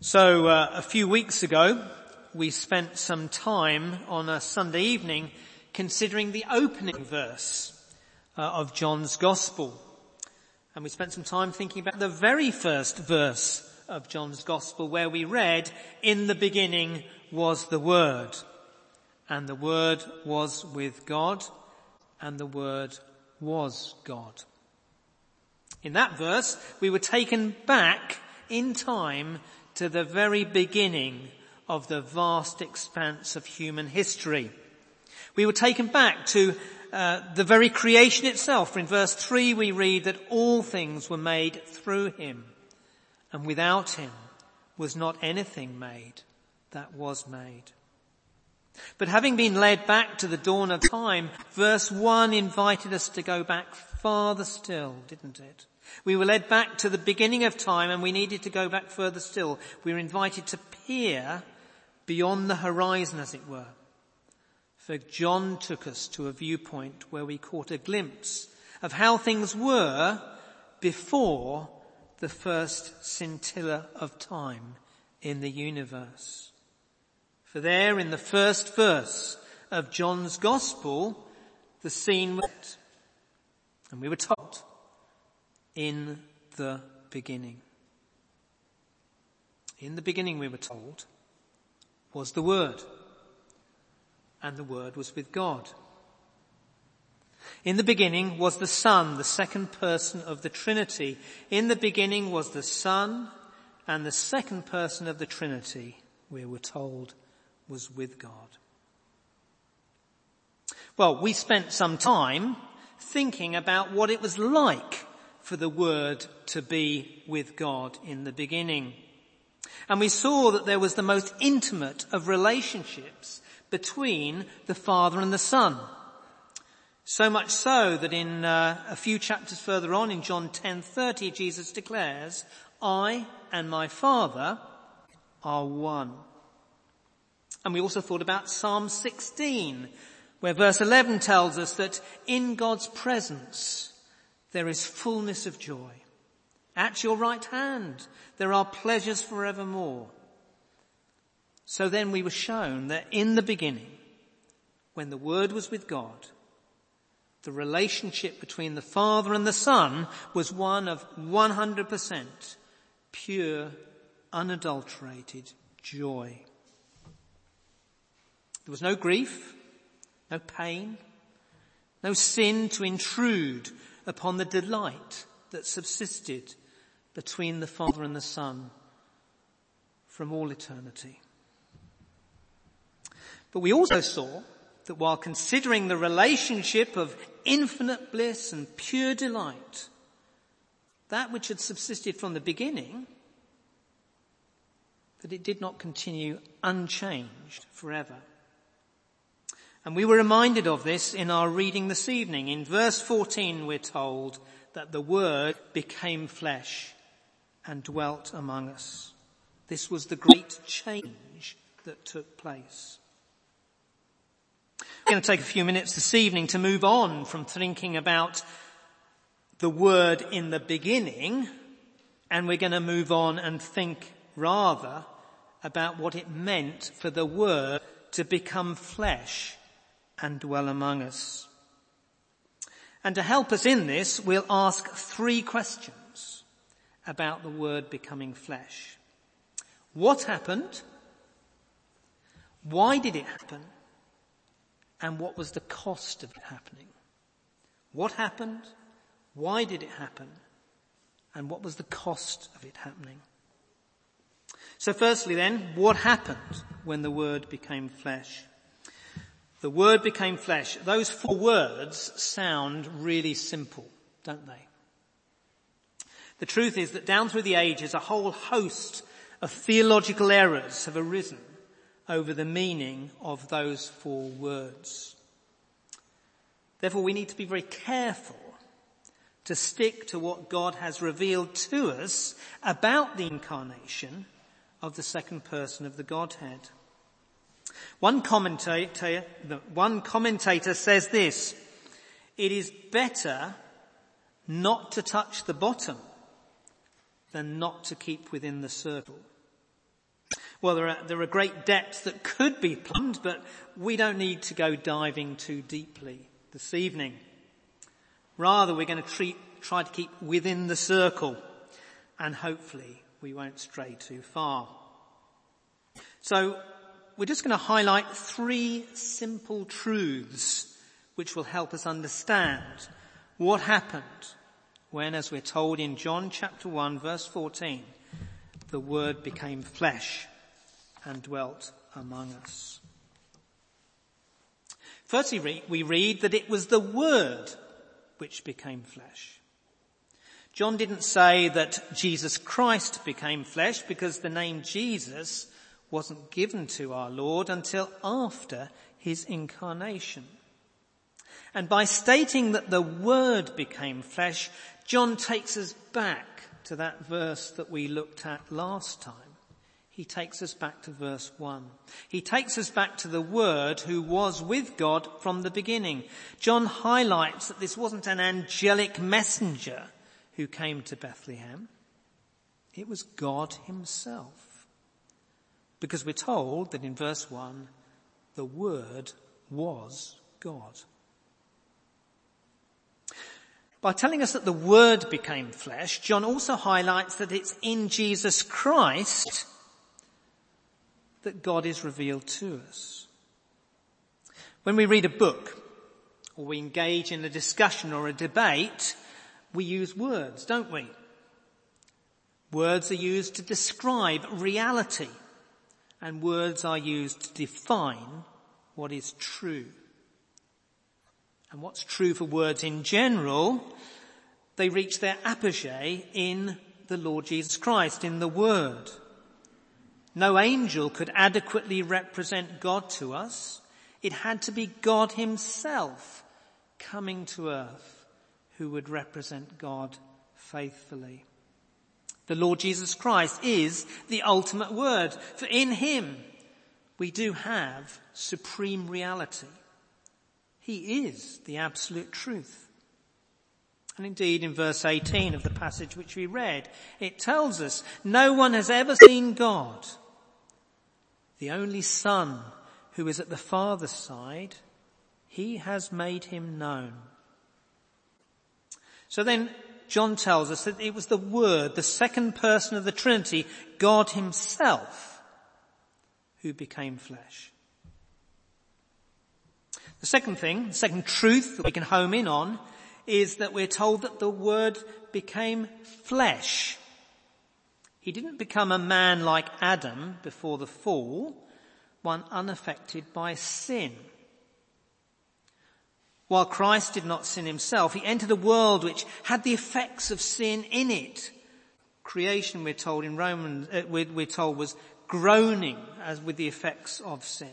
So uh, a few weeks ago, we spent some time on a Sunday evening considering the opening verse uh, of John's Gospel. And we spent some time thinking about the very first verse of John's Gospel where we read, in the beginning was the Word, and the Word was with God, and the Word was God. In that verse, we were taken back in time to the very beginning of the vast expanse of human history. We were taken back to uh, the very creation itself. In verse 3 we read that all things were made through him and without him was not anything made that was made. But having been led back to the dawn of time, verse 1 invited us to go back farther still, didn't it? We were led back to the beginning of time and we needed to go back further still. We were invited to peer beyond the horizon as it were. For John took us to a viewpoint where we caught a glimpse of how things were before the first scintilla of time in the universe. For there in the first verse of John's gospel, the scene was, and we were told, in the beginning. In the beginning, we were told, was the Word. And the Word was with God. In the beginning was the Son, the second person of the Trinity. In the beginning was the Son, and the second person of the Trinity, we were told, was with God. Well, we spent some time thinking about what it was like for the Word to be with God in the beginning. And we saw that there was the most intimate of relationships between the Father and the Son. So much so that in uh, a few chapters further on in John 10:30 Jesus declares, "I and my Father are one." And we also thought about Psalm 16, where verse 11 tells us that in God's presence there is fullness of joy. At your right hand, there are pleasures forevermore. So then we were shown that in the beginning, when the Word was with God, the relationship between the Father and the Son was one of 100% pure, unadulterated joy. There was no grief, no pain, no sin to intrude upon the delight that subsisted between the Father and the Son from all eternity. But we also saw that while considering the relationship of infinite bliss and pure delight, that which had subsisted from the beginning, that it did not continue unchanged forever. And we were reminded of this in our reading this evening. In verse 14 we're told that the Word became flesh and dwelt among us. This was the great change that took place. We're going to take a few minutes this evening to move on from thinking about the Word in the beginning and we're going to move on and think rather about what it meant for the Word to become flesh and dwell among us. And to help us in this, we'll ask three questions about the word becoming flesh. What happened? Why did it happen? And what was the cost of it happening? What happened? Why did it happen? And what was the cost of it happening? So firstly then, what happened when the word became flesh? The word became flesh. Those four words sound really simple, don't they? The truth is that down through the ages, a whole host of theological errors have arisen over the meaning of those four words. Therefore, we need to be very careful to stick to what God has revealed to us about the incarnation of the second person of the Godhead. One commentator, one commentator says this, it is better not to touch the bottom than not to keep within the circle. Well, there are, there are great depths that could be plumbed, but we don't need to go diving too deeply this evening. Rather, we're going to treat, try to keep within the circle and hopefully we won't stray too far. So we're just going to highlight three simple truths which will help us understand what happened when, as we're told in John chapter 1 verse 14, the word became flesh and dwelt among us. Firstly, we read that it was the word which became flesh. John didn't say that Jesus Christ became flesh because the name Jesus wasn't given to our Lord until after his incarnation. And by stating that the Word became flesh, John takes us back to that verse that we looked at last time. He takes us back to verse 1. He takes us back to the Word who was with God from the beginning. John highlights that this wasn't an angelic messenger who came to Bethlehem. It was God himself. Because we're told that in verse 1, the Word was God. By telling us that the Word became flesh, John also highlights that it's in Jesus Christ that God is revealed to us. When we read a book, or we engage in a discussion or a debate, we use words, don't we? Words are used to describe reality, and words are used to define what is true. And what's true for words in general, they reach their apogee in the Lord Jesus Christ, in the Word. No angel could adequately represent God to us. It had to be God himself coming to earth who would represent God faithfully. The Lord Jesus Christ is the ultimate word, for in him we do have supreme reality. He is the absolute truth. And indeed in verse 18 of the passage which we read, it tells us, no one has ever seen God. The only son who is at the Father's side, he has made him known. So then John tells us that it was the Word, the second person of the Trinity, God himself, who became flesh. The second thing, the second truth that we can home in on is that we're told that the Word became flesh. He didn't become a man like Adam before the fall, one unaffected by sin. While Christ did not sin himself, he entered a world which had the effects of sin in it. Creation, we're told in Romans, uh, we're, we're told was groaning as with the effects of sin.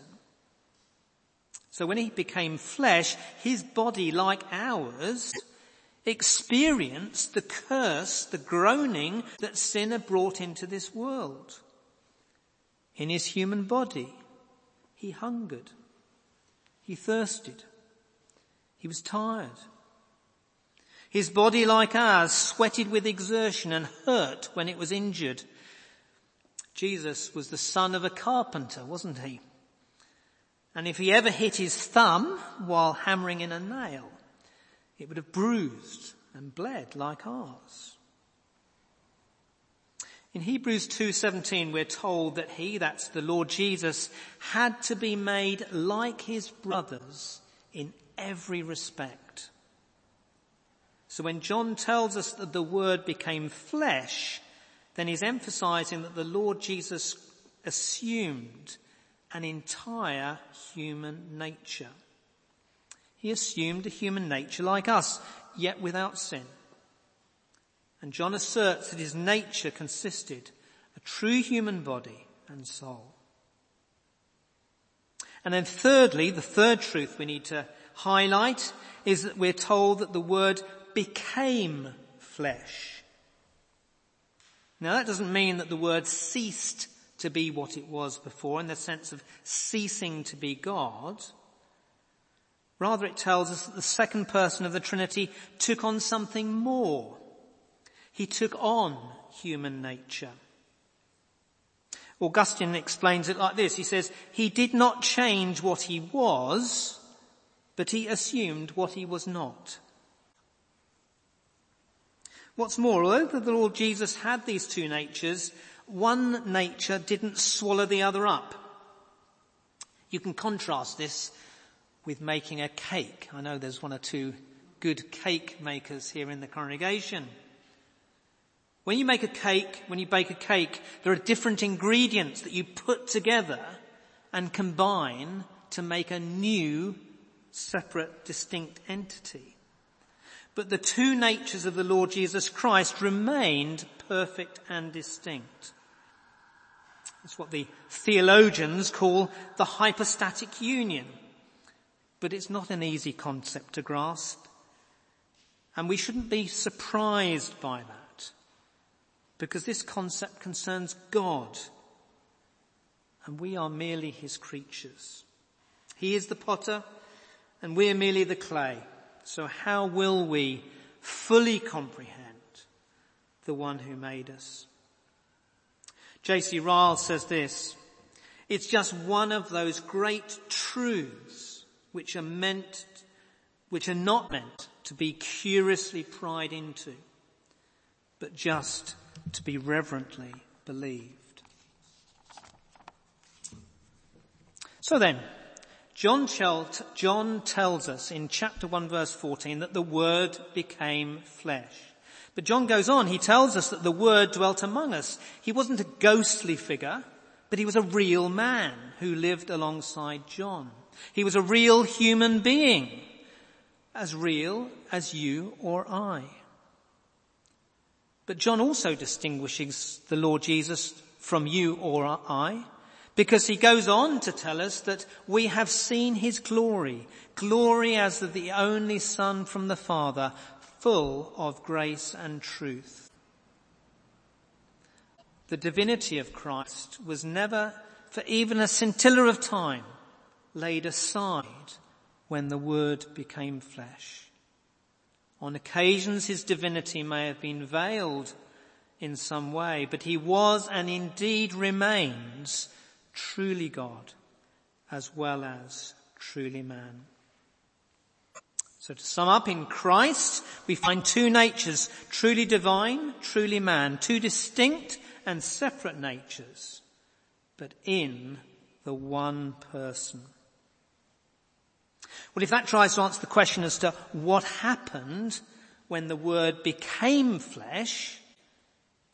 So when he became flesh, his body, like ours, experienced the curse, the groaning that sin had brought into this world. In his human body, he hungered. He thirsted. He was tired. His body, like ours, sweated with exertion and hurt when it was injured. Jesus was the son of a carpenter, wasn't he? And if he ever hit his thumb while hammering in a nail, it would have bruised and bled like ours. In Hebrews 2:17 we're told that he, that's the Lord Jesus, had to be made like his brothers in every respect. So when John tells us that the word became flesh, then he's emphasizing that the Lord Jesus assumed an entire human nature. He assumed a human nature like us, yet without sin. And John asserts that his nature consisted a true human body and soul. And then thirdly, the third truth we need to highlight is that we're told that the word became flesh. Now that doesn't mean that the word ceased to be what it was before in the sense of ceasing to be God. Rather it tells us that the second person of the Trinity took on something more. He took on human nature. Augustine explains it like this. He says, he did not change what he was, but he assumed what he was not. What's more, although the Lord Jesus had these two natures, one nature didn't swallow the other up. You can contrast this with making a cake. I know there's one or two good cake makers here in the congregation. When you make a cake, when you bake a cake, there are different ingredients that you put together and combine to make a new, separate, distinct entity. But the two natures of the Lord Jesus Christ remained perfect and distinct. It's what the theologians call the hypostatic union. But it's not an easy concept to grasp. And we shouldn't be surprised by that. Because this concept concerns God. And we are merely his creatures. He is the potter and we're merely the clay. So how will we fully comprehend the one who made us? J.C. Ryle says this, it's just one of those great truths which are meant, which are not meant to be curiously pried into, but just to be reverently believed. So then, John, John tells us in chapter 1 verse 14 that the word became flesh. But John goes on, he tells us that the Word dwelt among us. He wasn't a ghostly figure, but he was a real man who lived alongside John. He was a real human being, as real as you or I. But John also distinguishes the Lord Jesus from you or I, because he goes on to tell us that we have seen his glory, glory as of the only son from the Father, full of grace and truth. The divinity of Christ was never for even a scintilla of time laid aside when the word became flesh. On occasions his divinity may have been veiled in some way, but he was and indeed remains truly God as well as truly man. So to sum up, in Christ, we find two natures, truly divine, truly man, two distinct and separate natures, but in the one person. Well, if that tries to answer the question as to what happened when the word became flesh,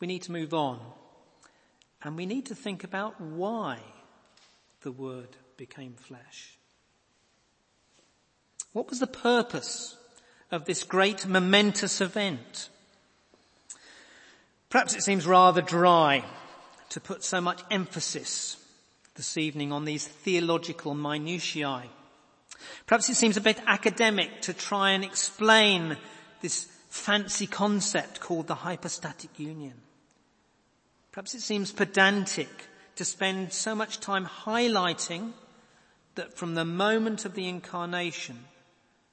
we need to move on. And we need to think about why the word became flesh. What was the purpose of this great momentous event? Perhaps it seems rather dry to put so much emphasis this evening on these theological minutiae. Perhaps it seems a bit academic to try and explain this fancy concept called the hypostatic union. Perhaps it seems pedantic to spend so much time highlighting that from the moment of the incarnation,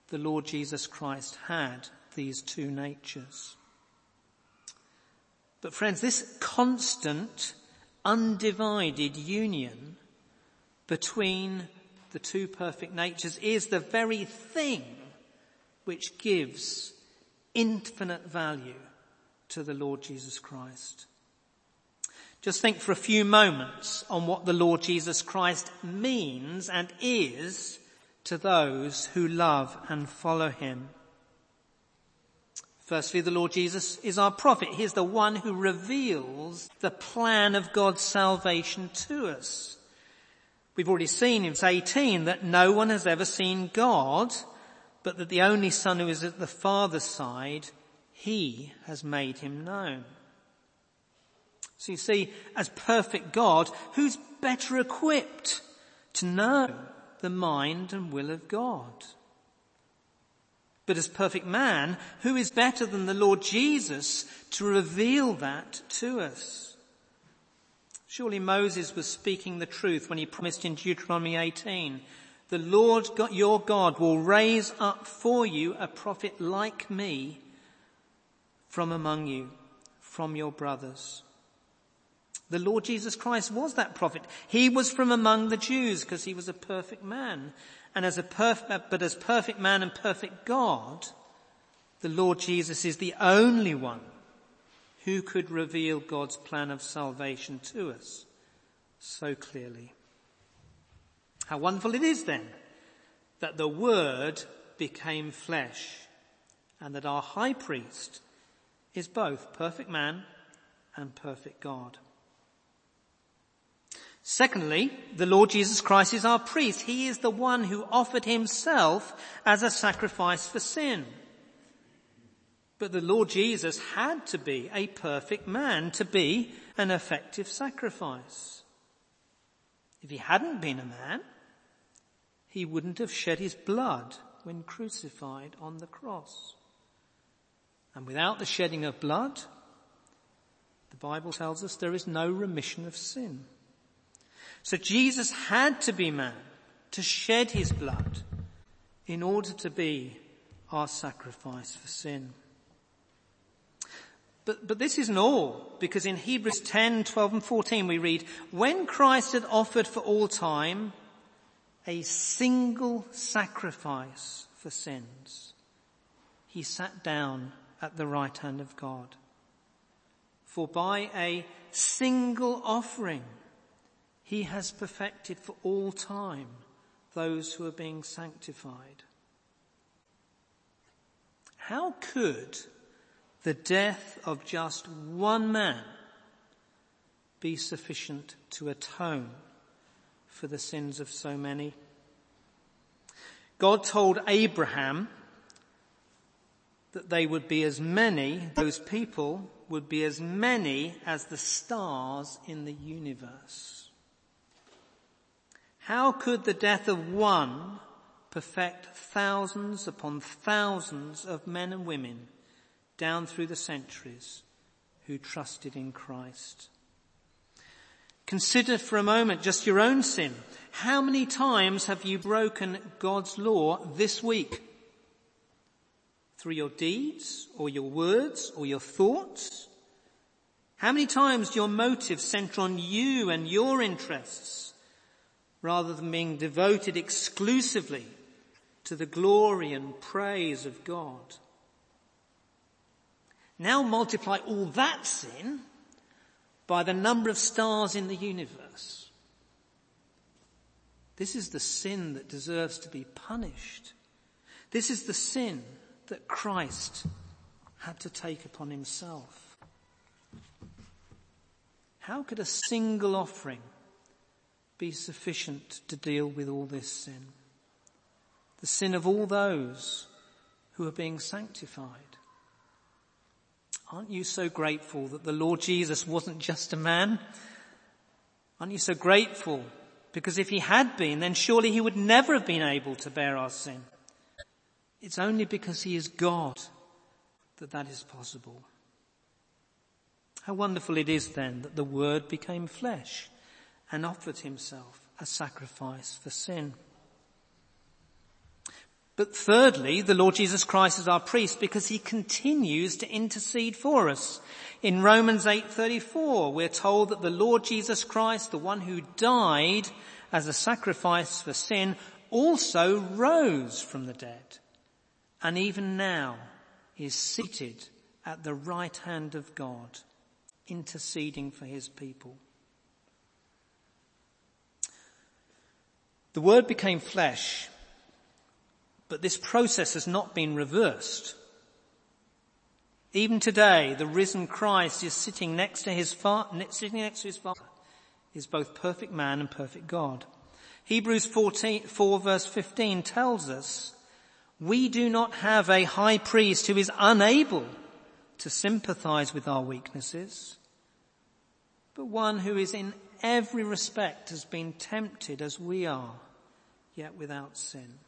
the Lord Jesus Christ had these two natures. But friends, this constant, undivided union between the two perfect natures is the very thing which gives infinite value to the Lord Jesus Christ. Just think for a few moments on what the Lord Jesus Christ means and is to those who love and follow him. Firstly, the Lord Jesus is our prophet. He is the one who reveals the plan of God's salvation to us. We've already seen in verse 18 that no one has ever seen God, but that the only son who is at the Father's side, he has made him known. So you see, as perfect God, who's better equipped to know the mind and will of God. But as perfect man, who is better than the Lord Jesus to reveal that to us? Surely Moses was speaking the truth when he promised in Deuteronomy 18, the Lord your God will raise up for you a prophet like me from among you, from your brothers. The Lord Jesus Christ was that prophet. He was from among the Jews because he was a perfect man. And as a perfect, uh, but as perfect man and perfect God, the Lord Jesus is the only one who could reveal God's plan of salvation to us so clearly. How wonderful it is then that the Word became flesh and that our high priest is both perfect man and perfect God. Secondly, the Lord Jesus Christ is our priest. He is the one who offered himself as a sacrifice for sin. But the Lord Jesus had to be a perfect man to be an effective sacrifice. If he hadn't been a man, he wouldn't have shed his blood when crucified on the cross. And without the shedding of blood, the Bible tells us there is no remission of sin. So Jesus had to be man to shed his blood in order to be our sacrifice for sin. But, but this isn't all, because in Hebrews 10, 12 and 14 we read, when Christ had offered for all time a single sacrifice for sins, he sat down at the right hand of God. For by a single offering, he has perfected for all time those who are being sanctified. How could the death of just one man be sufficient to atone for the sins of so many? God told Abraham that they would be as many, those people would be as many as the stars in the universe. How could the death of one perfect thousands upon thousands of men and women down through the centuries who trusted in Christ. Consider for a moment just your own sin. How many times have you broken God's law this week? Through your deeds or your words or your thoughts? How many times your motives center on you and your interests rather than being devoted exclusively to the glory and praise of God? Now multiply all that sin by the number of stars in the universe. This is the sin that deserves to be punished. This is the sin that Christ had to take upon himself. How could a single offering be sufficient to deal with all this sin? The sin of all those who are being sanctified. Aren't you so grateful that the Lord Jesus wasn't just a man? Aren't you so grateful? Because if he had been, then surely he would never have been able to bear our sin. It's only because he is God that that is possible. How wonderful it is then that the Word became flesh and offered himself a sacrifice for sin. But thirdly, the Lord Jesus Christ is our priest because he continues to intercede for us. In Romans 8:34, we're told that the Lord Jesus Christ, the one who died as a sacrifice for sin, also rose from the dead and even now is seated at the right hand of God, interceding for his people. The word became flesh but this process has not been reversed. Even today, the risen Christ is sitting next to his father, sitting next to his father, is both perfect man and perfect God. Hebrews 14, 4 verse 15 tells us, we do not have a high priest who is unable to sympathize with our weaknesses, but one who is in every respect has been tempted as we are, yet without sin.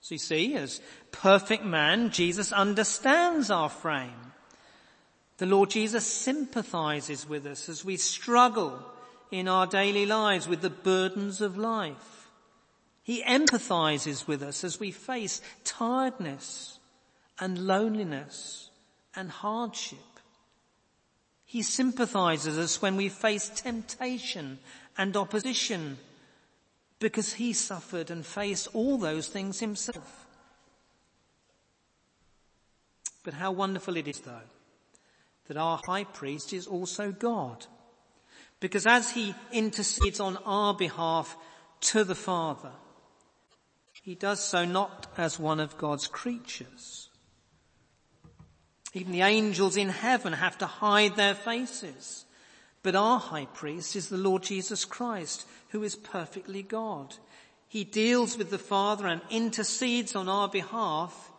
So you see, as perfect man, Jesus understands our frame. The Lord Jesus sympathizes with us as we struggle in our daily lives with the burdens of life. He empathizes with us as we face tiredness and loneliness and hardship. He sympathizes us when we face temptation and opposition because he suffered and faced all those things himself. But how wonderful it is though that our high priest is also God. Because as he intercedes on our behalf to the Father, he does so not as one of God's creatures, even the angels in heaven have to hide their faces. But our high priest is the Lord Jesus Christ, who is perfectly God. He deals with the Father and intercedes on our behalf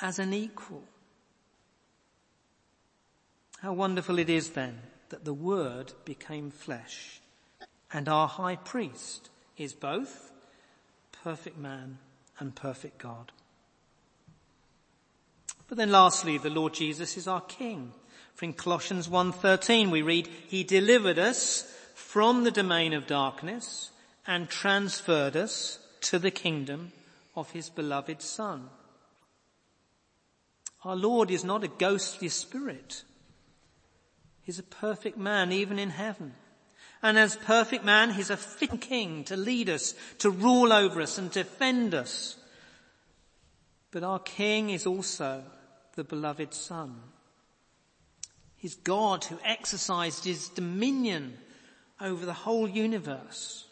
as an equal. How wonderful it is then that the Word became flesh and our high priest is both perfect man and perfect God. But then lastly, the Lord Jesus is our King. For in Colossians 1.13 we read, He delivered us from the domain of darkness and transferred us to the kingdom of His beloved Son. Our Lord is not a ghostly spirit. He's a perfect man even in heaven. And as perfect man, he's a fit king to lead us, to rule over us and defend us. But our king is also the beloved Son. He's God who exercised his dominion over the whole universe.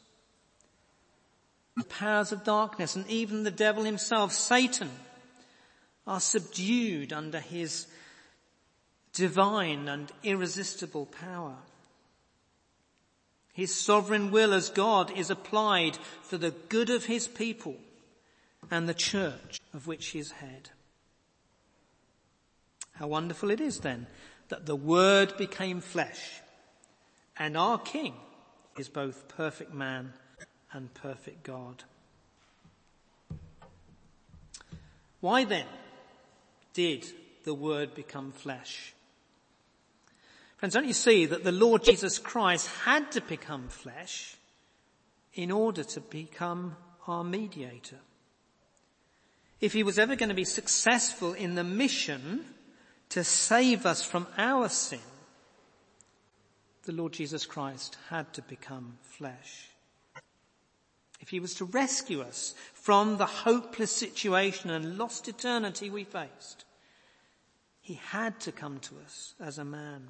The powers of darkness and even the devil himself, Satan, are subdued under his divine and irresistible power. His sovereign will as God is applied for the good of his people and the church of which he is head. How wonderful it is then that the Word became flesh and our King is both perfect man and perfect God. Why then did the Word become flesh? Friends, don't you see that the Lord Jesus Christ had to become flesh in order to become our mediator? If he was ever going to be successful in the mission to save us from our sin, the Lord Jesus Christ had to become flesh. If he was to rescue us from the hopeless situation and lost eternity we faced, he had to come to us as a man.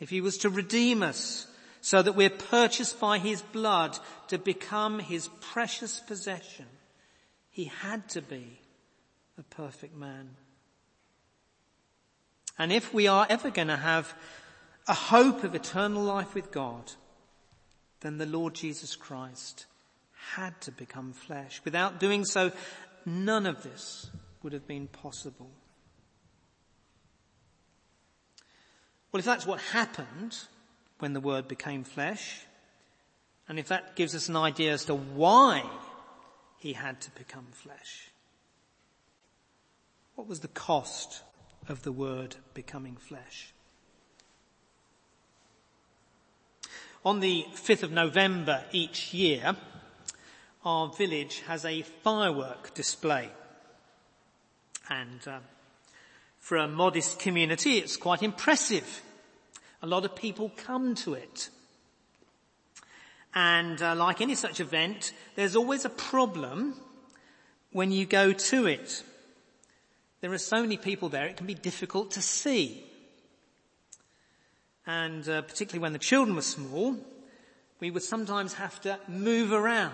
If he was to redeem us so that we're purchased by his blood to become his precious possession, he had to be a perfect man. And if we are ever going to have a hope of eternal life with God, then the Lord Jesus Christ had to become flesh. Without doing so, none of this would have been possible. Well, if that's what happened when the Word became flesh, and if that gives us an idea as to why he had to become flesh, what was the cost of the word becoming flesh. On the 5th of November each year, our village has a firework display. And uh, for a modest community, it's quite impressive. A lot of people come to it. And uh, like any such event, there's always a problem when you go to it. There are so many people there, it can be difficult to see. And uh, particularly when the children were small, we would sometimes have to move around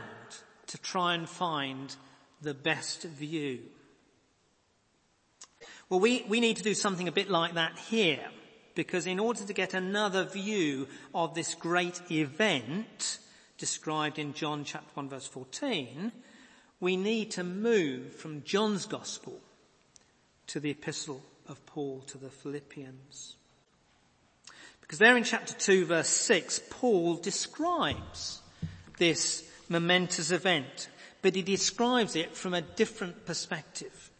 to try and find the best view. Well, we, we need to do something a bit like that here, because in order to get another view of this great event described in John chapter 1 verse 14, we need to move from John's gospel to the epistle of Paul to the Philippians. Because there in chapter 2 verse 6, Paul describes this momentous event, but he describes it from a different perspective.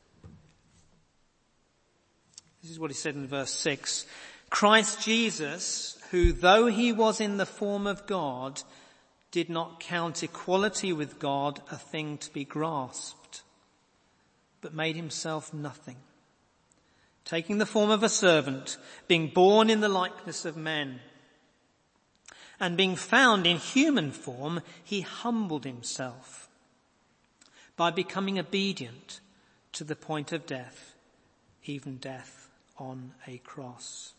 This is what he said in verse 6. Christ Jesus, who though he was in the form of God, did not count equality with God a thing to be grasped, but made himself nothing taking the form of a servant, being born in the likeness of men. And being found in human form, he humbled himself by becoming obedient to the point of death, even death on a cross.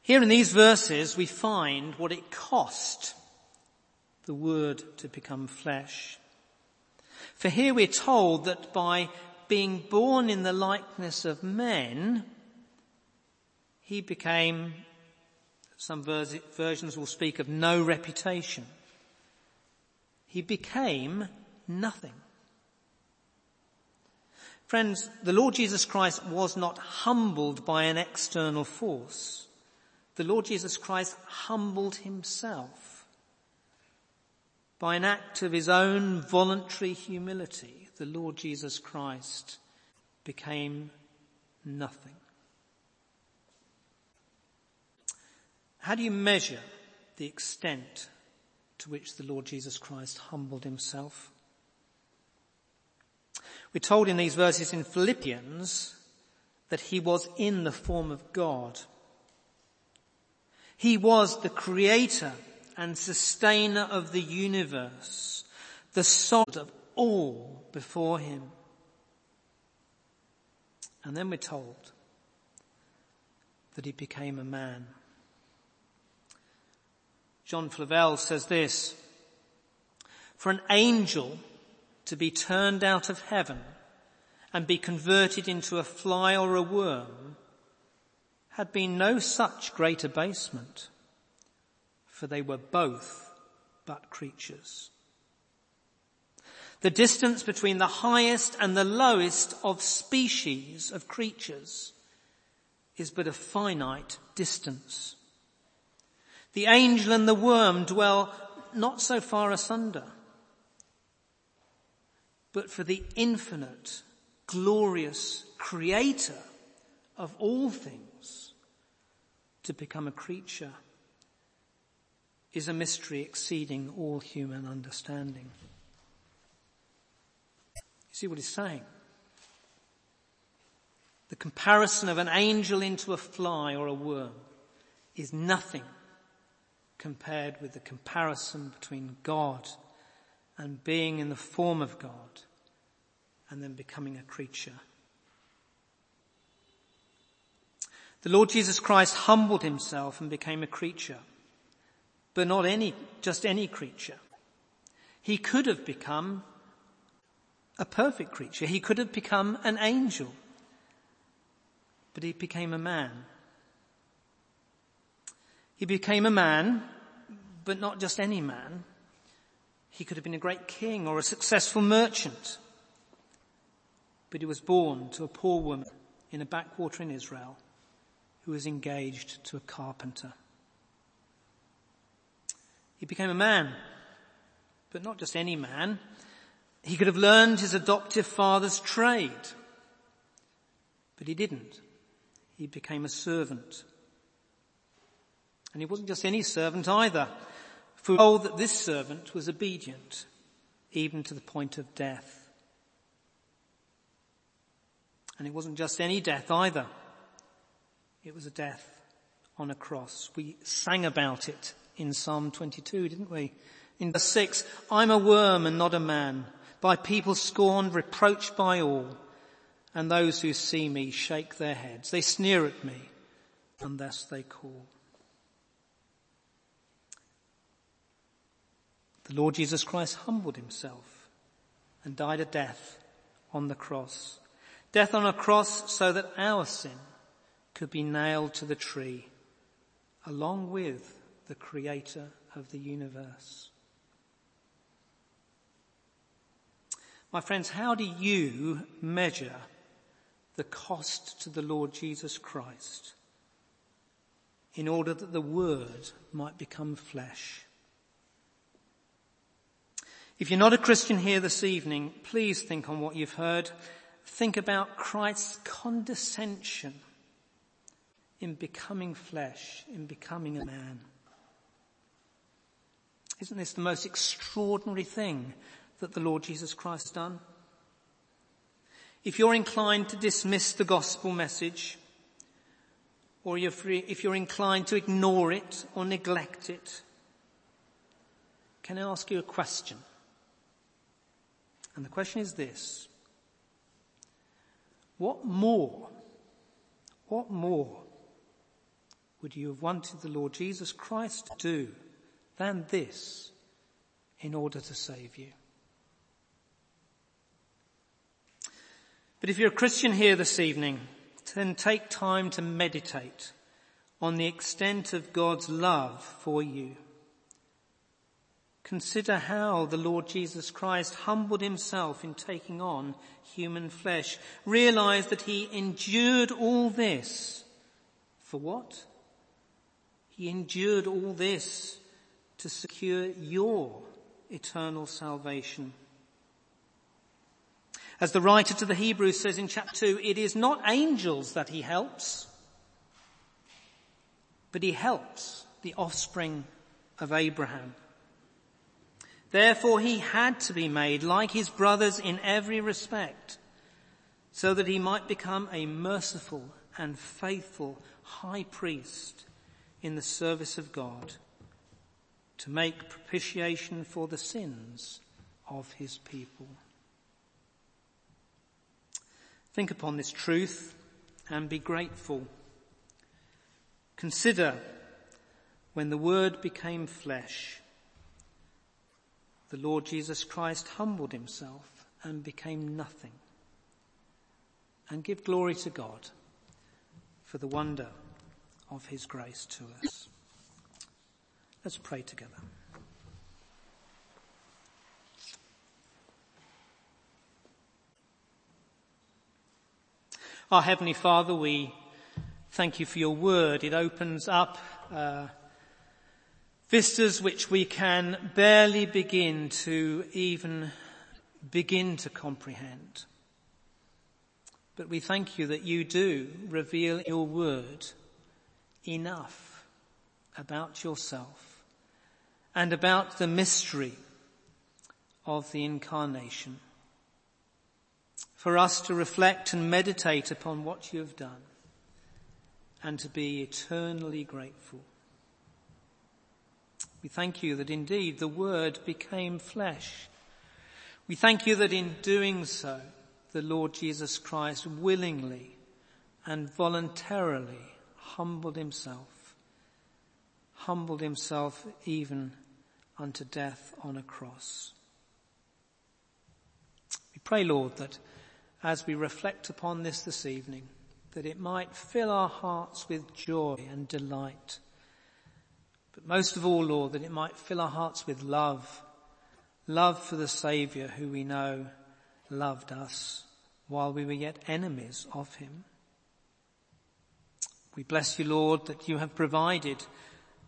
Here in these verses we find what it cost the word to become flesh. For here we're told that by being born in the likeness of men, he became, some versions will speak of no reputation. He became nothing. Friends, the Lord Jesus Christ was not humbled by an external force. The Lord Jesus Christ humbled himself by an act of his own voluntary humility. The Lord Jesus Christ became nothing. How do you measure the extent to which the Lord Jesus Christ humbled himself? We're told in these verses in Philippians that he was in the form of God. He was the creator and sustainer of the universe, the source of all before him. And then we're told that he became a man. John Flavel says this, for an angel to be turned out of heaven and be converted into a fly or a worm had been no such great abasement, for they were both but creatures. The distance between the highest and the lowest of species of creatures is but a finite distance. The angel and the worm dwell not so far asunder but for the infinite, glorious creator of all things to become a creature is a mystery exceeding all human understanding. You see what he's saying? The comparison of an angel into a fly or a worm is nothing compared with the comparison between God and being in the form of God and then becoming a creature. The Lord Jesus Christ humbled himself and became a creature, but not any, just any creature. He could have become a perfect creature. He could have become an angel, but he became a man. He became a man, but not just any man. He could have been a great king or a successful merchant. But he was born to a poor woman in a backwater in Israel who was engaged to a carpenter. He became a man, but not just any man. He could have learned his adoptive father's trade, but he didn't. He became a servant. And he wasn't just any servant either. For all oh, that this servant was obedient, even to the point of death. And it wasn't just any death either. It was a death on a cross. We sang about it in Psalm 22, didn't we? In verse 6, I'm a worm and not a man, by people scorned, reproached by all, and those who see me shake their heads. They sneer at me, and thus they call. The Lord Jesus Christ humbled himself and died a death on the cross. Death on a cross so that our sin could be nailed to the tree along with the creator of the universe. My friends, how do you measure the cost to the Lord Jesus Christ in order that the word might become flesh? If you're not a Christian here this evening, please think on what you've heard. Think about Christ's condescension in becoming flesh, in becoming a man. Isn't this the most extraordinary thing that the Lord Jesus Christ done? If you're inclined to dismiss the gospel message, or if you're inclined to ignore it or neglect it, can I ask you a question? And the question is this. What more, what more would you have wanted the Lord Jesus Christ to do than this in order to save you? But if you're a Christian here this evening, then take time to meditate on the extent of God's love for you. Consider how the Lord Jesus Christ humbled himself in taking on human flesh. Realize that he endured all this. For what? He endured all this to secure your eternal salvation. As the writer to the Hebrews says in chapter 2, it is not angels that he helps, but he helps the offspring of Abraham. Therefore he had to be made like his brothers in every respect, so that he might become a merciful and faithful high priest in the service of God to make propitiation for the sins of his people. Think upon this truth and be grateful. Consider when the Word became flesh, the Lord Jesus Christ humbled himself and became nothing. And give glory to God for the wonder of his grace to us. Let's pray together. Our Heavenly Father, we thank you for your word. It opens up uh, vistas which we can barely begin to even begin to comprehend. But we thank you that you do reveal your word enough about yourself and about the mystery of the incarnation for us to reflect and meditate upon what you have done and to be eternally grateful. We thank you that indeed the Word became flesh. We thank you that in doing so, the Lord Jesus Christ willingly and voluntarily humbled himself, humbled himself even unto death on a cross. We pray, Lord, that as we reflect upon this this evening, that it might fill our hearts with joy and delight. But most of all, Lord, that it might fill our hearts with love, love for the Saviour who we know loved us while we were yet enemies of Him. We bless you, Lord, that you have provided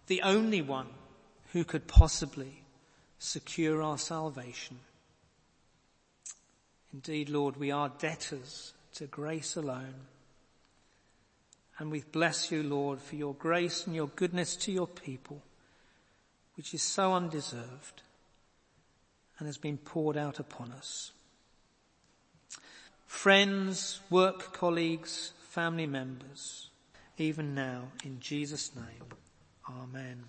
the only one who could possibly secure our salvation. Indeed, Lord, we are debtors to grace alone. And we bless you, Lord, for your grace and your goodness to your people, which is so undeserved and has been poured out upon us. Friends, work colleagues, family members, even now, in Jesus' name, Amen.